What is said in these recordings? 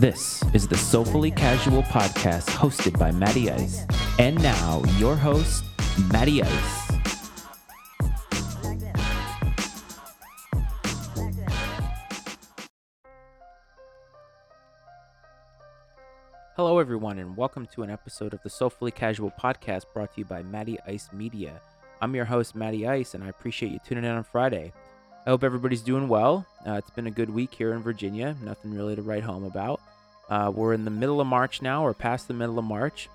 This is the Soulfully Casual podcast hosted by Matty Ice. And now, your host, Matty Ice. Hello, everyone, and welcome to an episode of the Soulfully Casual podcast brought to you by Matty Ice Media. I'm your host, Matty Ice, and I appreciate you tuning in on Friday. I hope everybody's doing well. Uh, it's been a good week here in Virginia. Nothing really to write home about. Uh, we're in the middle of March now, or past the middle of March.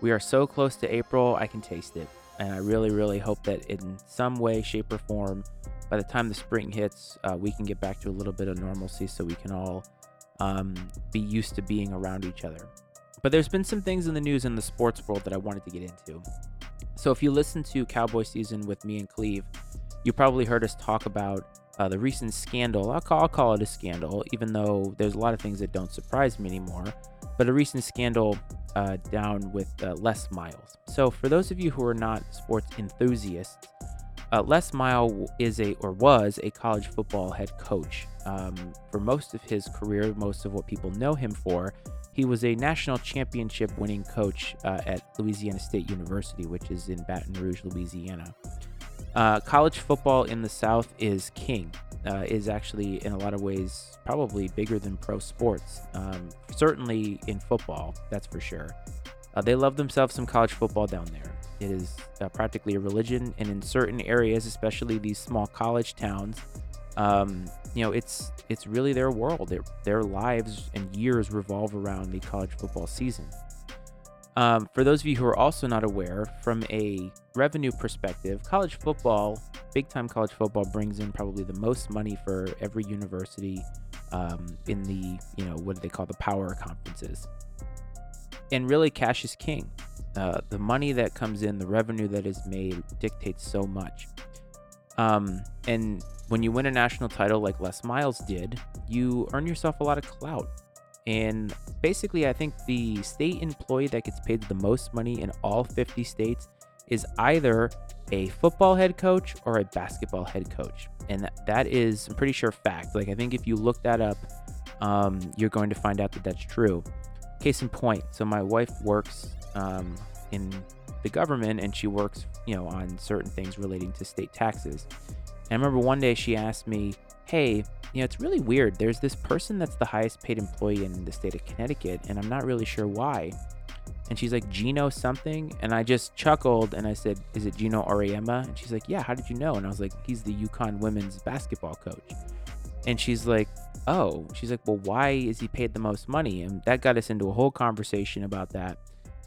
We are so close to April, I can taste it. And I really, really hope that in some way, shape, or form, by the time the spring hits, uh, we can get back to a little bit of normalcy so we can all um, be used to being around each other. But there's been some things in the news in the sports world that I wanted to get into. So if you listen to Cowboy Season with me and Cleve, you probably heard us talk about uh, the recent scandal. I'll call, I'll call it a scandal, even though there's a lot of things that don't surprise me anymore. But a recent scandal uh, down with uh, Les Miles. So for those of you who are not sports enthusiasts, uh, Les Miles is a or was a college football head coach. Um, for most of his career, most of what people know him for, he was a national championship winning coach uh, at Louisiana State University, which is in Baton Rouge, Louisiana. Uh, college football in the South is king. Uh, is actually in a lot of ways probably bigger than pro sports. Um, certainly in football, that's for sure. Uh, they love themselves some college football down there. It is uh, practically a religion, and in certain areas, especially these small college towns, um, you know, it's it's really their world. Their their lives and years revolve around the college football season. Um, for those of you who are also not aware, from a revenue perspective, college football, big time college football, brings in probably the most money for every university um, in the, you know, what do they call the power conferences. And really, cash is king. Uh, the money that comes in, the revenue that is made dictates so much. Um, and when you win a national title like Les Miles did, you earn yourself a lot of clout. And basically, I think the state employee that gets paid the most money in all 50 states is either a football head coach or a basketball head coach. And that, that is, I'm pretty sure, fact. Like, I think if you look that up, um, you're going to find out that that's true. Case in point, so my wife works um, in the government and she works, you know, on certain things relating to state taxes. And I remember one day she asked me, Hey, you know, it's really weird. There's this person that's the highest paid employee in the state of Connecticut, and I'm not really sure why. And she's like, Geno something. And I just chuckled and I said, Is it Geno Auriemma? And she's like, Yeah, how did you know? And I was like, He's the UConn women's basketball coach. And she's like, Oh, she's like, Well, why is he paid the most money? And that got us into a whole conversation about that.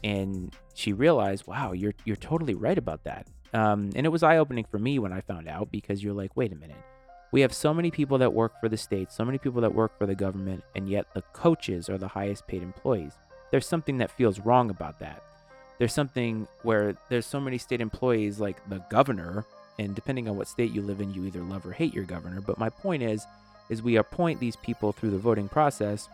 And she realized, Wow, you're you're totally right about that. Um, and it was eye opening for me when I found out because you're like, wait a minute we have so many people that work for the state, so many people that work for the government, and yet the coaches are the highest paid employees. There's something that feels wrong about that. There's something where there's so many state employees like the governor, and depending on what state you live in, you either love or hate your governor. But my point is, is we appoint these people through the voting process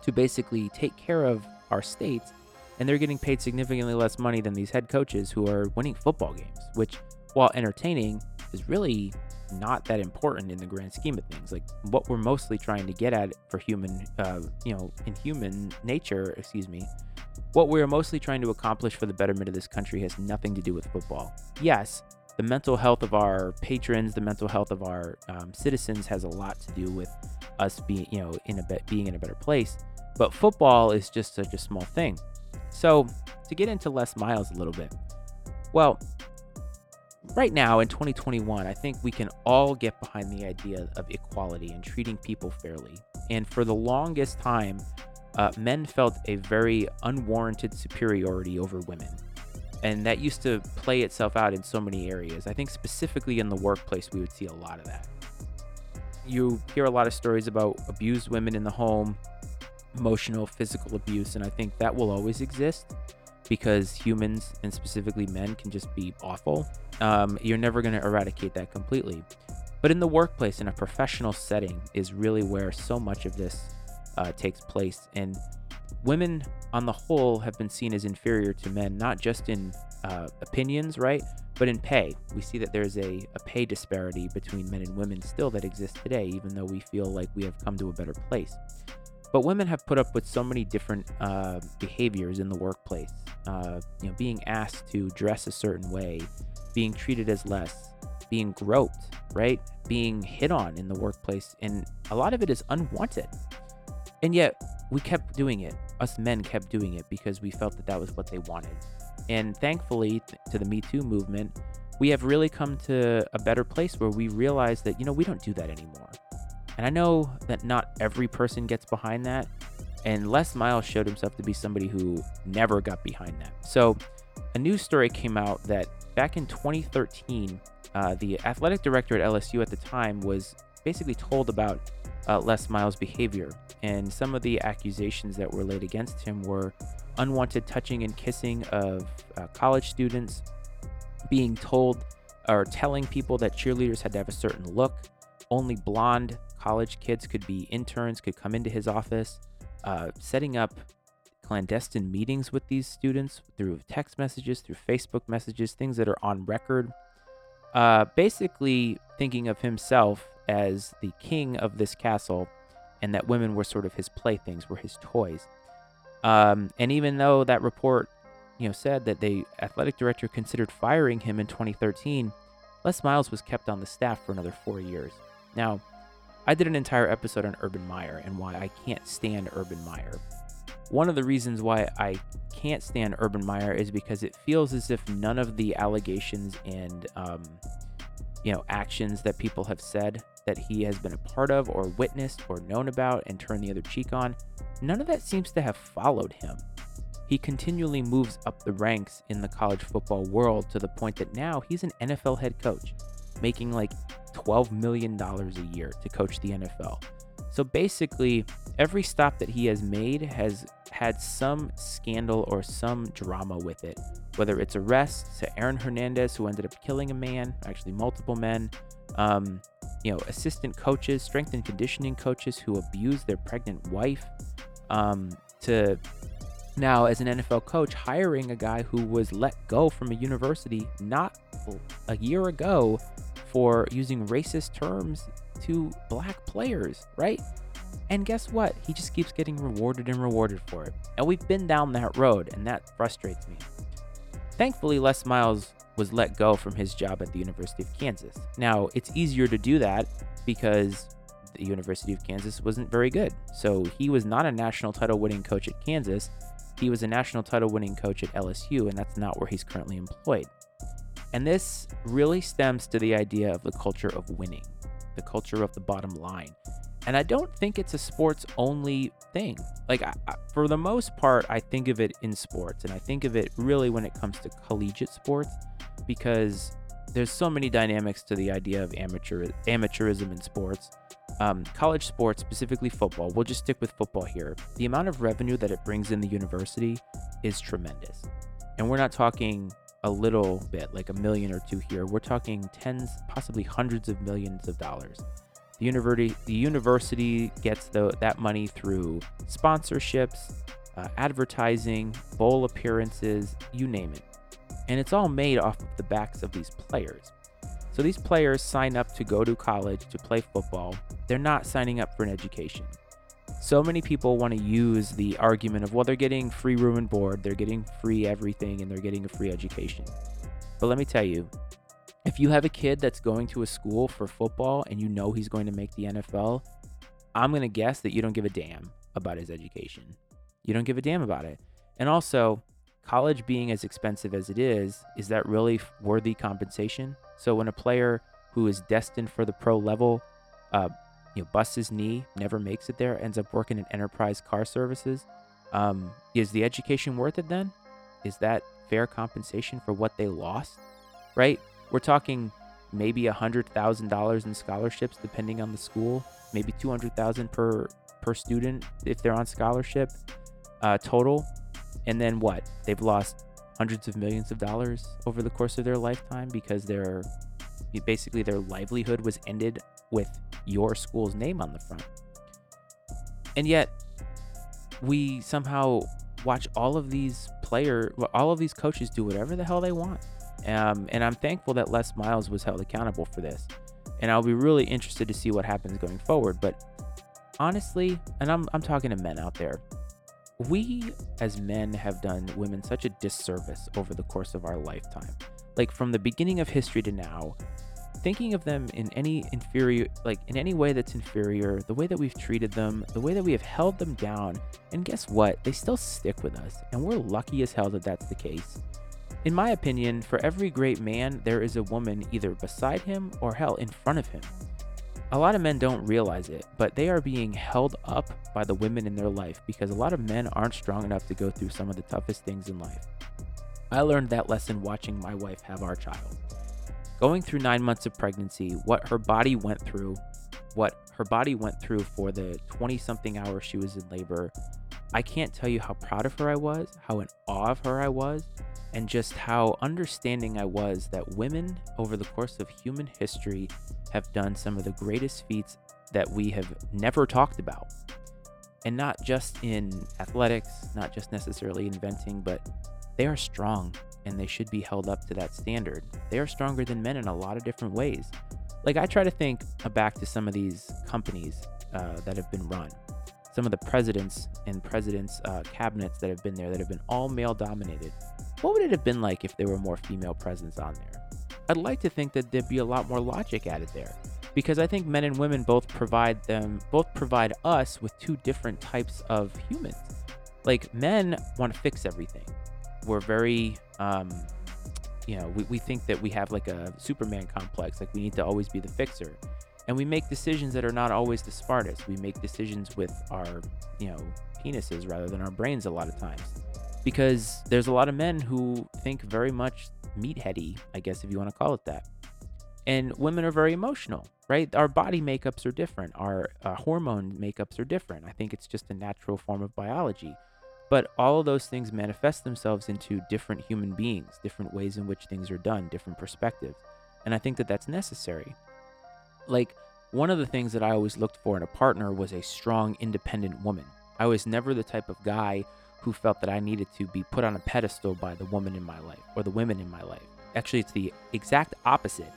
to basically take care of our states, and they're getting paid significantly less money than these head coaches who are winning football games, which, while entertaining, is really not that important in the grand scheme of things. Like what we're mostly trying to get at for human, uh, you know, in human nature, excuse me, what we're mostly trying to accomplish for the betterment of this country has nothing to do with football. Yes, the mental health of our patrons, the mental health of our um, citizens has a lot to do with us being, you know, in a be- being in a better place. But football is just such a small thing. So to get into Les Miles a little bit, well, right now in 2021, I think we can all get behind the idea of equality and treating people fairly. And for the longest time, uh, men felt a very unwarranted superiority over women. And that used to play itself out in so many areas. I think specifically in the workplace, we would see a lot of that. You hear a lot of stories about abused women in the home, emotional, physical abuse, and I think that will always exist because humans and specifically men can just be awful. Um, you're never going to eradicate that completely. But in the workplace, in a professional setting, is really where so much of this uh, takes place. And women, on the whole, have been seen as inferior to men, not just in uh, opinions, right? But in pay. We see that there's a, a pay disparity between men and women still that exists today, even though we feel like we have come to a better place. But women have put up with so many different uh, behaviors in the workplace. Uh, you know, being asked to dress a certain way, being treated as less, being groped, right? Being hit on in the workplace, and a lot of it is unwanted. And yet, we kept doing it. Us men kept doing it because we felt that that was what they wanted. And thankfully, to the Me Too movement, we have really come to a better place where we realize that, you know, we don't do that anymore. And I know that not every person gets behind that. And Les Miles showed himself to be somebody who never got behind that. So, a news story came out that back in 2013, uh, the athletic director at LSU at the time was basically told about uh, Les Miles' behavior. And some of the accusations that were laid against him were unwanted touching and kissing of uh, college students, being told or telling people that cheerleaders had to have a certain look, only blonde college kids could be interns, could come into his office, uh, setting up clandestine meetings with these students through text messages, through Facebook messages, things that are on record. Uh, basically, thinking of himself as the king of this castle and that women were sort of his playthings, were his toys. Um, and even though that report, you know, said that the athletic director considered firing him in 2013, Les Miles was kept on the staff for another four years. Now, I did an entire episode on Urban Meyer and why I can't stand Urban Meyer. One of the reasons why I can't stand Urban Meyer is because it feels as if none of the allegations and um, you know actions that people have said that he has been a part of or witnessed or known about and turned the other cheek on, none of that seems to have followed him. He continually moves up the ranks in the college football world to the point that now he's an NFL head coach, making like $12 million a year to coach the NFL. So basically, every stop that he has made has had some scandal or some drama with it. Whether it's arrests to Aaron Hernandez, who ended up killing a man, actually multiple men, um, you know, assistant coaches, strength and conditioning coaches who abused their pregnant wife, um, to now as an NFL coach hiring a guy who was let go from a university not a year ago for using racist terms to black players, right? And guess what? He just keeps getting rewarded and rewarded for it. And we've been down that road, and that frustrates me. Thankfully, Les Miles was let go from his job at the University of Kansas. Now, it's easier to do that because the University of Kansas wasn't very good. So he was not a national title winning coach at Kansas. He was a national title winning coach at LSU, and that's not where he's currently employed. And this really stems to the idea of the culture of winning, the culture of the bottom line. And I don't think it's a sports only thing. Like, I, I, for the most part, I think of it in sports, and I think of it really when it comes to collegiate sports because there's so many dynamics to the idea of amateur amateurism in sports. Um, college sports, specifically football, we'll just stick with football here. The amount of revenue that it brings in the university is tremendous. And we're not talking a little bit, like a million or two here. We're talking tens, possibly hundreds of millions of dollars. The university, the university gets the, that money through sponsorships, uh, advertising, bowl appearances, you name it. And it's all made off of the backs of these players. So these players sign up to go to college to play football. They're not signing up for an education so many people want to use the argument of, well, they're getting free room and board, they're getting free everything, and they're getting a free education. But let me tell you, if you have a kid that's going to a school for football and you know he's going to make the NFL, I'm going to guess that you don't give a damn about his education. You don't give a damn about it. And also, college being as expensive as it is, is that really worthy compensation? So when a player who is destined for the pro level uh, you know, busts his knee, never makes it there, ends up working in enterprise car services. Um, is the education worth it then? Is that fair compensation for what they lost? Right? We're talking maybe a hundred thousand dollars in scholarships, depending on the school. Maybe two hundred thousand per per student if they're on scholarship uh, total. And then what? They've lost hundreds of millions of dollars over the course of their lifetime because their basically their livelihood was ended with your school's name on the front. And yet, we somehow watch all of these player, all of these coaches do whatever the hell they want. Um, and I'm thankful that Les Miles was held accountable for this. And I'll be really interested to see what happens going forward. But honestly, and I'm I'm talking to men out there. We as men have done women such a disservice over the course of our lifetime. Like from the beginning of history to now, thinking of them in any inferior like in any way that's inferior the way that we've treated them the way that we have held them down and guess what? They still stick with us and we're lucky as hell that that's the case. In my opinion for every great man there is a woman either beside him or hell in front of him. A lot of men don't realize it but they are being held up by the women in their life because a lot of men aren't strong enough to go through some of the toughest things in life. I learned that lesson watching my wife have our child going through nine months of pregnancy, what her body went through, what her body went through for the 20 something hours she was in labor, I can't tell you how proud of her I was, how in awe of her I was, and just how understanding I was that women over the course of human history have done some of the greatest feats that we have never talked about. And not just in athletics, not just necessarily inventing, but they are strong and they should be held up to that standard. They are stronger than men in a lot of different ways. Like I try to think back to some of these companies uh, that have been run, some of the presidents and presidents' uh, cabinets that have been there that have been all male dominated. What would it have been like if there were more female presence on there? I'd like to think that there'd be a lot more logic added there because I think men and women both provide them both provide us with two different types of humans. Like men want to fix everything we're very um, you know we, we think that we have like a superman complex like we need to always be the fixer. And we make decisions that are not always the smartest. We make decisions with our you know penises rather than our brains a lot of times. Because there's a lot of men who think very much meatheady i guess if you want to call it that. And women are very emotional right? Our body makeups are different. Our uh, hormone makeups are different. I think it's just a natural form of biology but all of those things manifest themselves into different human beings, different ways in which things are done, different perspectives. And I think that that's necessary. Like, one of the things that I always looked for in a partner was a strong, independent woman. I was never the type of guy who felt that I needed to be put on a pedestal by the woman in my life or the women in my life. Actually, it's the exact opposite.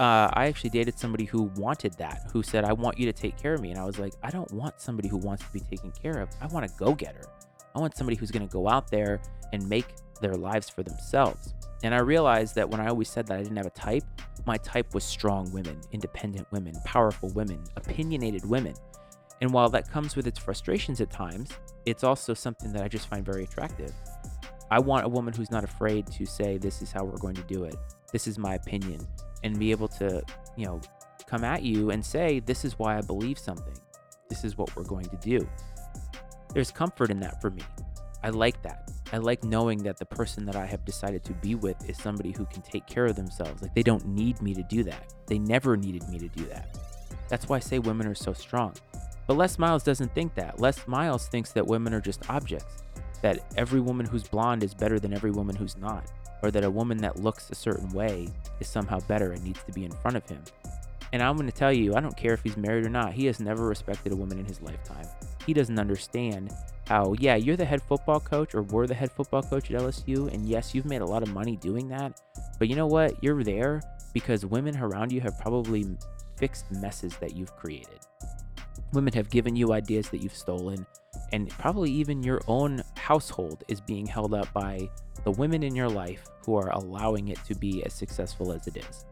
Uh, I actually dated somebody who wanted that, who said, I want you to take care of me. And I was like, I don't want somebody who wants to be taken care of. I want to go get her. I want somebody who's going to go out there and make their lives for themselves. And I realized that when I always said that I didn't have a type, my type was strong women, independent women, powerful women, opinionated women. And while that comes with its frustrations at times, it's also something that I just find very attractive. I want a woman who's not afraid to say, This is how we're going to do it. This is my opinion. And be able to, you know, come at you and say, This is why I believe something. This is what we're going to do there's comfort in that for me. I like that. I like knowing that the person that I have decided to be with is somebody who can take care of themselves. Like they don't need me to do that. They never needed me to do that. That's why I say women are so strong. But Les Miles doesn't think that. Les Miles thinks that women are just objects. That every woman who's blonde is better than every woman who's not. Or that a woman that looks a certain way is somehow better and needs to be in front of him. And I'm going to tell you, I don't care if he's married or not, he has never respected a woman in his lifetime he doesn't understand how, yeah, you're the head football coach or we're the head football coach at LSU. And yes, you've made a lot of money doing that. But you know what? You're there because women around you have probably fixed messes that you've created. Women have given you ideas that you've stolen. And probably even your own household is being held up by the women in your life who are allowing it to be as successful as it is.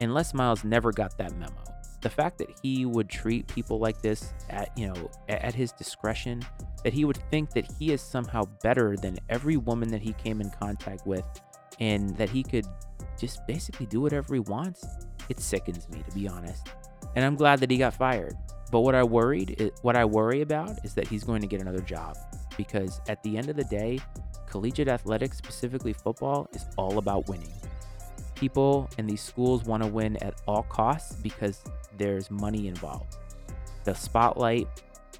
And Les Miles never got that memo the fact that he would treat people like this at you know at his discretion that he would think that he is somehow better than every woman that he came in contact with and that he could just basically do whatever he wants it sickens me to be honest. And i'm glad that he got fired. But what i worried what i worry about is that he's going to get another job because at the end of the day collegiate athletics specifically football is all about winning. People in these schools want to win at all costs because there's money involved. The spotlight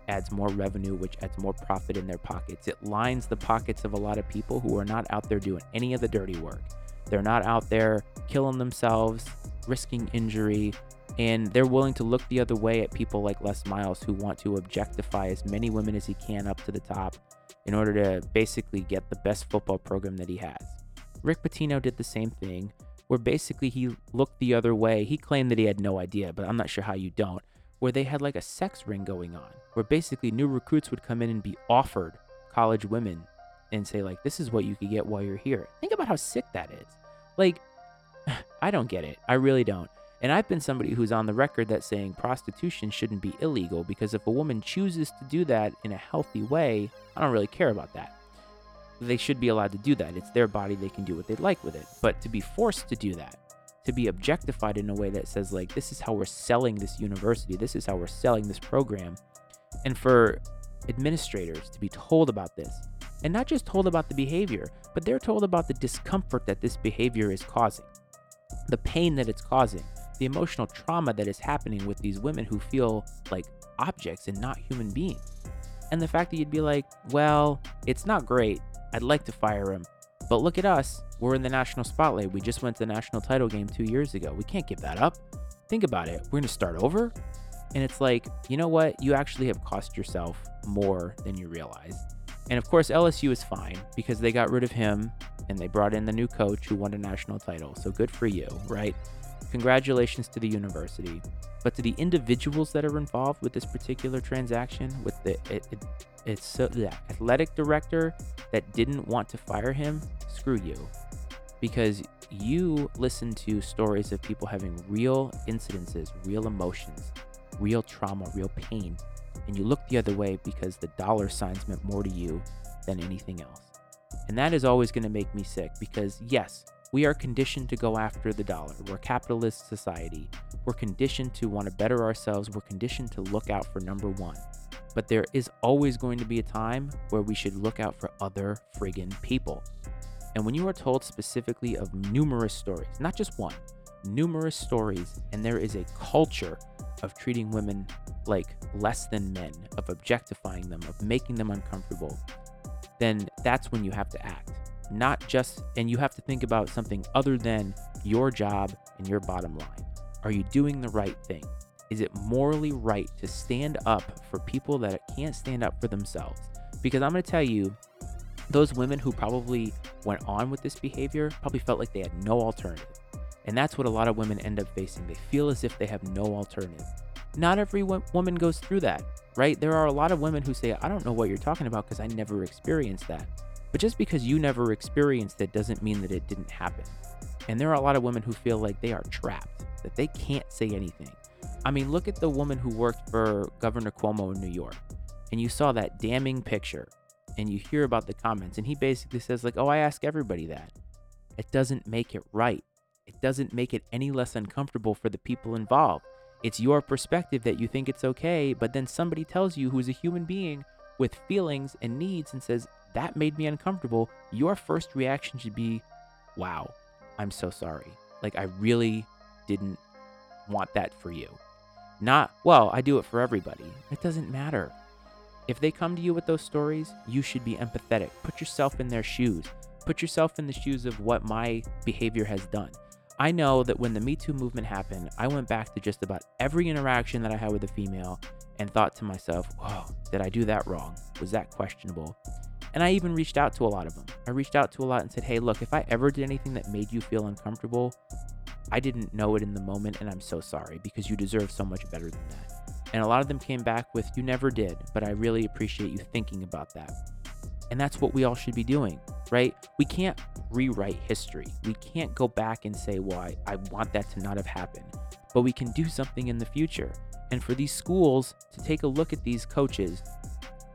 adds more revenue, which adds more profit in their pockets. It lines the pockets of a lot of people who are not out there doing any of the dirty work. They're not out there killing themselves, risking injury, and they're willing to look the other way at people like Les Miles who want to objectify as many women as he can up to the top in order to basically get the best football program that he has. Rick Pitino did the same thing where basically he looked the other way. He claimed that he had no idea, but I'm not sure how you don't. where they had like a sex ring going on, where basically new recruits would come in and be offered college women and say, like, this is what you could get while you're here. Think about how sick that is. Like, I don't get it. I really don't. And I've been somebody who's on the record that saying prostitution shouldn't be illegal because if a woman chooses to do that in a healthy way, I don't really care about that. They should be allowed to do that. It's their body, they can do what they like with it. But to be forced to do that, to be objectified in a way that says, like, this is how we're selling this university, this is how we're selling this program, and for administrators to be told about this, and not just told about the behavior, but they're told about the discomfort that this behavior is causing, the pain that it's causing, the emotional trauma that is happening with these women who feel like objects and not human beings. And the fact that you'd be like, well, it's not great. I'd like to fire him. But look at us. We're in the national spotlight. We just went to the national title game two years ago. We can't give that up. Think about it. We're going to start over. And it's like, you know what? You actually have cost yourself more than you realize. And of course, LSU is fine because they got rid of him and they brought in the new coach who won a national title. So good for you, right? Congratulations to the university. But to the individuals that are involved with this particular transaction, with the it, it, it's so, the athletic director that didn't want to fire him, screw you. Because you listen to stories of people having real incidences, real emotions, real trauma, real pain, and you look the other way because the dollar signs meant more to you than anything else. And that is always going to make me sick because, yes, we are conditioned to go after the dollar. We're a capitalist society. We're conditioned to want to better ourselves. We're conditioned to look out for number one. But there is always going to be a time where we should look out for other friggin' people. And when you are told specifically of numerous stories, not just one, numerous stories, and there is a culture of treating women like less than men, of objectifying them, of making them uncomfortable, then that's when you have to act. Not just, and you have to think about something other than your job and your bottom line. Are you doing the right thing? Is it morally right to stand up for people that can't stand up for themselves? Because I'm going to tell you, those women who probably went on with this behavior probably felt like they had no alternative. And that's what a lot of women end up facing. They feel as if they have no alternative. Not every woman goes through that, right? There are a lot of women who say, I don't know what you're talking about because I never experienced that. But just because you never experienced it doesn't mean that it didn't happen. And there are a lot of women who feel like they are trapped, that they can't say anything. I mean, look at the woman who worked for Governor Cuomo in New York, and you saw that damning picture, and you hear about the comments, and he basically says, like, oh, I ask everybody that. It doesn't make it right. It doesn't make it any less uncomfortable for the people involved. It's your perspective that you think it's okay, but then somebody tells you who's a human being with feelings and needs and says, That made me uncomfortable. Your first reaction should be, Wow, I'm so sorry. Like, I really didn't want that for you. Not, well, I do it for everybody. It doesn't matter. If they come to you with those stories, you should be empathetic. Put yourself in their shoes. Put yourself in the shoes of what my behavior has done. I know that when the Me Too movement happened, I went back to just about every interaction that I had with a female and thought to myself, whoa, did I do that wrong? Was that questionable? And I even reached out to a lot of them. I reached out to a lot and said, hey, look, if I ever did anything that made you feel uncomfortable, I didn't know it in the moment and I'm so sorry because you deserve so much better than that. And a lot of them came back with, you never did, but I really appreciate you thinking about that. And that's what we all should be doing, right? We can't rewrite history. We can't go back and say, well, I, I want that to not have happened. But we can do something in the future. And for these schools to take a look at these coaches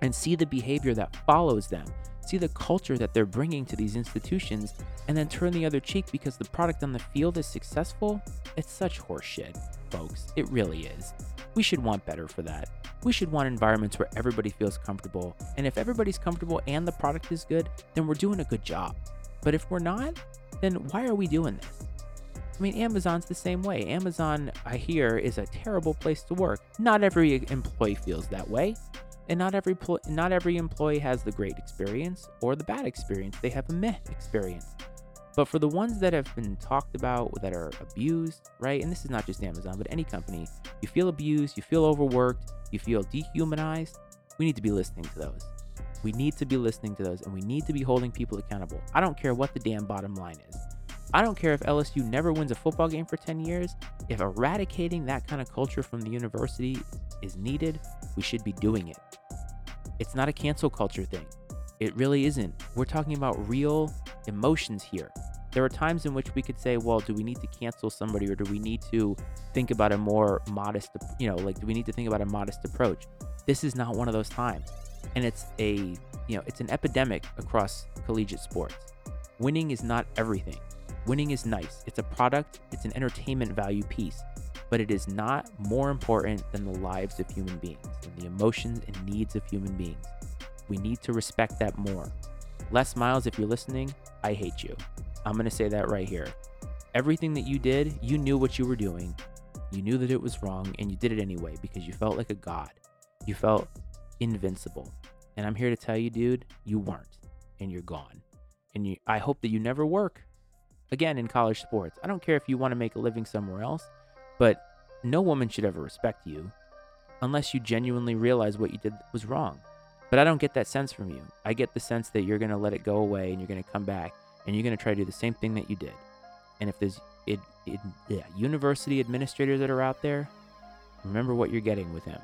and see the behavior that follows them, see the culture that they're bringing to these institutions, and then turn the other cheek because the product on the field is successful, it's such horseshit, folks. It really is. We should want better for that. We should want environments where everybody feels comfortable. And if everybody's comfortable and the product is good, then we're doing a good job. But if we're not, then why are we doing this? I mean, Amazon's the same way. Amazon, I hear, is a terrible place to work. Not every employee feels that way. And not every not every employee has the great experience or the bad experience. They have a meh experience. But for the ones that have been talked about that are abused, right? And this is not just Amazon, but any company, you feel abused, you feel overworked, you feel dehumanized, we need to be listening to those. We need to be listening to those and we need to be holding people accountable. I don't care what the damn bottom line is. I don't care if LSU never wins a football game for 10 years. If eradicating that kind of culture from the university is needed, we should be doing it. It's not a cancel culture thing. It really isn't. We're talking about real emotions here. There are times in which we could say, well, do we need to cancel somebody or do we need to think about a more modest, you know, like, do we need to think about a modest approach? This is not one of those times. And it's a, you know, it's an epidemic across collegiate sports. Winning is not everything. Winning is nice. It's a product, it's an entertainment value piece, but it is not more important than the lives of human beings and the emotions and needs of human beings. We need to respect that more. Les Miles, if you're listening, I hate you. I'm going to say that right here. Everything that you did, you knew what you were doing. You knew that it was wrong and you did it anyway because you felt like a god. You felt invincible. And I'm here to tell you, dude, you weren't and you're gone. And you, I hope that you never work again in college sports. I don't care if you want to make a living somewhere else, but no woman should ever respect you unless you genuinely realize what you did was wrong. But I don't get that sense from you. I get the sense that you're going to let it go away and you're going to come back and you're going to try to do the same thing that you did. And if there's it, it, yeah, university administrators that are out there, remember what you're getting with him.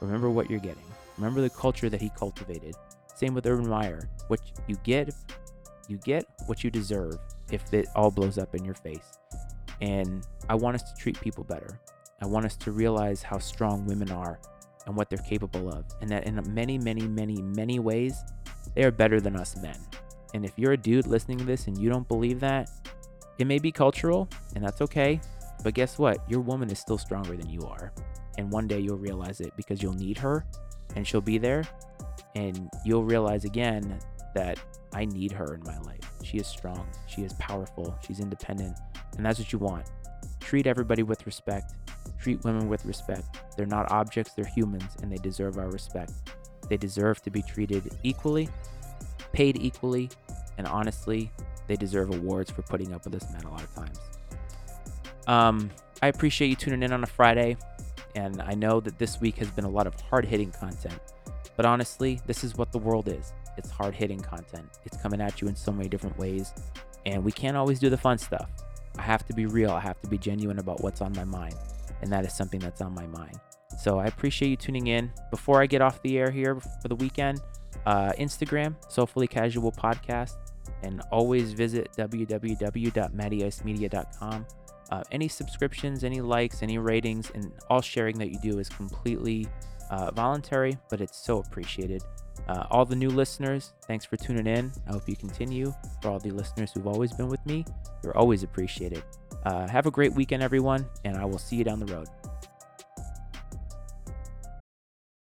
Remember what you're getting. Remember the culture that he cultivated. Same with Urban Meyer. What you get, you get what you deserve if it all blows up in your face. And I want us to treat people better. I want us to realize how strong women are and what they're capable of, and that in many, many, many, many ways, they are better than us men. And if you're a dude listening to this and you don't believe that, it may be cultural, and that's okay. But guess what? Your woman is still stronger than you are. And one day you'll realize it because you'll need her and she'll be there. And you'll realize again that I need her in my life. She is strong, she is powerful, she's independent. And that's what you want. Treat everybody with respect, treat women with respect. They're not objects, they're humans, and they deserve our respect. They deserve to be treated equally, paid equally, and honestly, they deserve awards for putting up with us men a lot of times. Um, I appreciate you tuning in on a Friday, and I know that this week has been a lot of hard hitting content. But honestly, this is what the world is. It's hard hitting content. It's coming at you in so many different ways, and we can't always do the fun stuff. I have to be real. I have to be genuine about what's on my mind, and that is something that's on my mind. So I appreciate you tuning in. Before I get off the air here for the weekend, uh, Instagram, Soulfully Casual Podcast, and always visit www.mattyicemedia.com. Uh, any subscriptions, any likes, any ratings, and all sharing that you do is completely uh, voluntary, but it's so appreciated. Uh, all the new listeners, thanks for tuning in. I hope you continue. For all the listeners who've always been with me, you're always appreciated. Uh, have a great weekend, everyone, and I will see you down the road.